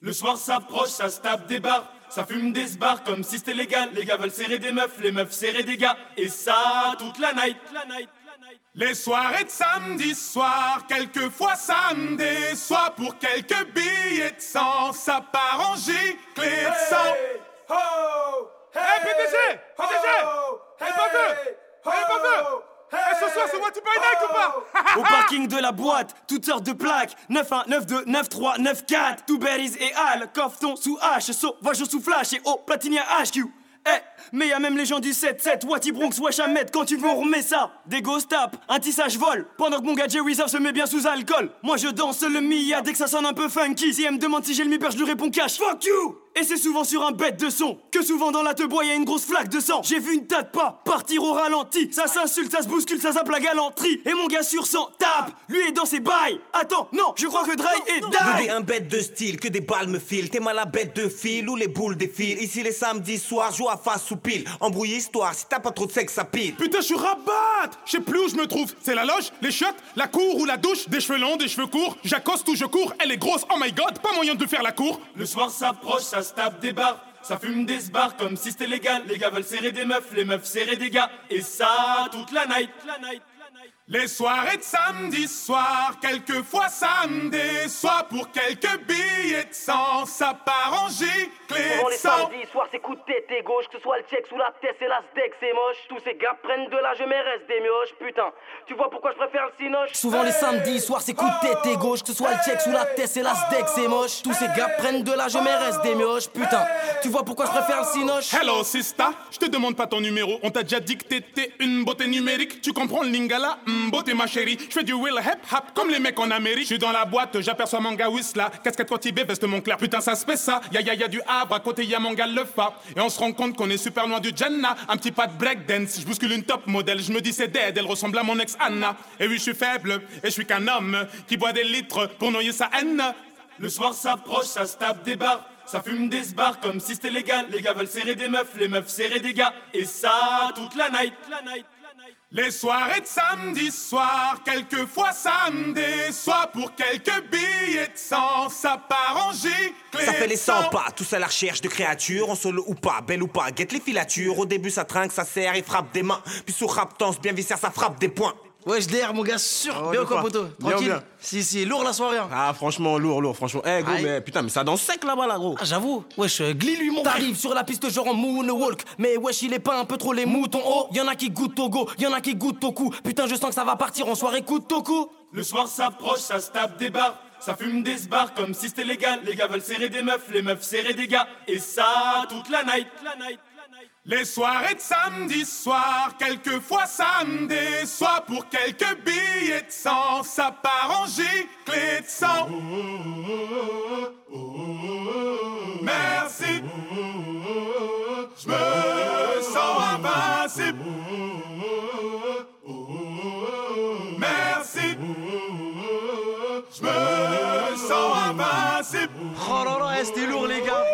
Le soir s'approche, ça se tape des bars, ça fume des bars comme si c'était légal. Les gars veulent serrer des meufs, les meufs serrer des gars. Et ça, toute la night, la night. Les soirées de samedi soir, quelquefois samedi soit pour quelques billets de sang, ça part en giclée de sang. Hey PDG PDG Hey Baveux Hey Baveux Hey pas Au parking de la boîte, toutes sortes de plaques. 9-1, 9-2, 9-3, 9-4 Tout berries et Al, ton sous H Sauvage sous flash et oh, Platinia HQ eh, mais y'a même les gens du 7-7, Wati Bronx, Wesh quand tu veux on remet ça. Des ghost tap, un tissage vol, pendant que mon gars Jerry se met bien sous alcool. Moi je danse le Mia dès que ça sonne un peu funky. Si elle me demande si j'ai le mi je lui réponds cash, fuck you et c'est souvent sur un bête de son que souvent dans la te bois y a une grosse flaque de sang. J'ai vu une tas de pas partir au ralenti. Ça s'insulte, ça se bouscule, ça zappe la galanterie. Et mon gars sur 100 tape, lui est dans ses bails. Attends, non, je crois que Dry est die. un bête de style, que des balles me filent. T'es mal à bête de fil ou les boules défilent. Ici les samedis soirs, joue à face sous pile. Embrouille histoire, si t'as pas trop de sexe, ça pile. Putain, je suis rabat Je sais plus où je me trouve. C'est la loge, les chiottes, la cour ou la douche. Des cheveux longs, des cheveux courts. J'accoste ou je cours. Elle est grosse, oh my god, pas moyen de faire la cour. Le soir s'approche, ça se tape des barres. Ça fume des bars comme si c'était légal. Les gars veulent serrer des meufs, les meufs serrer des gars. Et ça, toute la night, la night. Les soirées de samedi soir, quelquefois samedi soit pour quelques billets de sang, ça part en giclée Souvent les samedis soirs, c'est coup de tête et gauche, que ce soit le check sous la tête, c'est la steak, c'est moche. Tous ces gars prennent de l'âge, mais restent des mioches, putain. Tu vois pourquoi je préfère le cinoche? Souvent les samedis soirs, c'est coup de tête et gauche, que ce soit le check sous la tête, c'est la steak, c'est moche. Tous ces gars prennent de l'âge, mais restent des mioches, putain. Tu vois pourquoi je préfère le cinoche? Hello sista, je te demande pas ton numéro, on t'a déjà dit que t'étais une beauté numérique. Tu comprends le lingala? Beauté ma chérie. Je fais du will hip hop comme les mecs en Amérique. Je suis dans la boîte, j'aperçois mon gars Whistla. Casquette Cotibé, veste mon clair. Putain, ça se fait ça. Ya ya ya du Havre, à côté y'a mon gars Lefa. Et on se rend compte qu'on est super loin du Jenna. Un petit pas de breakdance. Je bouscule une top modèle. Je me dis c'est dead, elle ressemble à mon ex Anna. Et oui, je suis faible. Et je suis qu'un homme qui boit des litres pour noyer sa haine. Le soir s'approche, ça se des bars. Ça fume des bars comme si c'était légal. Les gars veulent serrer des meufs, les meufs serrer des gars. Et ça, toute la night, la night. Les soirées de samedi soir, quelquefois samedi, soit pour quelques billets de sang, ça part en giclée. Ça fait les 100 pas, tous à la recherche de créatures, en solo ou pas, belle ou pas, guette les filatures. Au début ça trinque, ça serre, il frappe des mains, puis sous raptance, bien viscère, ça frappe des points. Wesh, DR, mon gars, sûr. Ah bien quoi, poto Tranquille. bien. Si, si, lourd la soirée. hein. Ah, franchement, lourd, lourd, franchement. Eh, gros, Aïe. mais putain, mais ça danse sec là-bas, là, gros. Ah, j'avoue. Wesh, euh, Glee lui, mon. T'arrives sur la piste genre en moonwalk Mais wesh il est pas un peu trop les moutons Oh y'en a qui goûtent au go, y'en a qui goûtent au cou Putain je sens que ça va partir en soirée coup de coup Le soir s'approche, ça se tape des bars. Ça fume des bars comme si c'était légal. Les gars veulent serrer des meufs, les meufs serrer des gars. Et ça, toute la night, la night. Les soirées de samedi soir, quelquefois samedi, soit pour quelques billets de sang, ça part en giclée de sang. Merci, je me sens invincible. Merci, je me sens invincible. Oh là là, c'était lourd, les gars?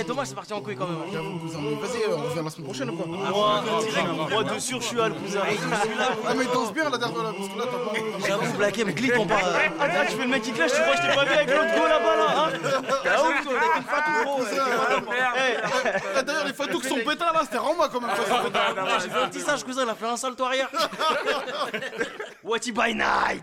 Eh, dommage, c'est parti en couille quand même. J'avoue, cousin, mais vas-y, on revient la semaine prochaine ou quoi Moi, direct, moi de sûr, je suis à le cousin. Ah, mais il danse bien la dernière là, parce que là, t'as pas. J'avoue, Black M, Glee, ton pas. Ah, ah, tu fais le mec qui clash, tu crois que je t'ai pas vu avec l'autre go là-bas là, hein Ah, ouf, toi, t'es une fatou, gros. Ah, D'ailleurs, les fatous qui sont pétards là, c'était Rama quand même. Eh, J'ai fait un tissage, cousin, il a fait un salto arrière. What by night?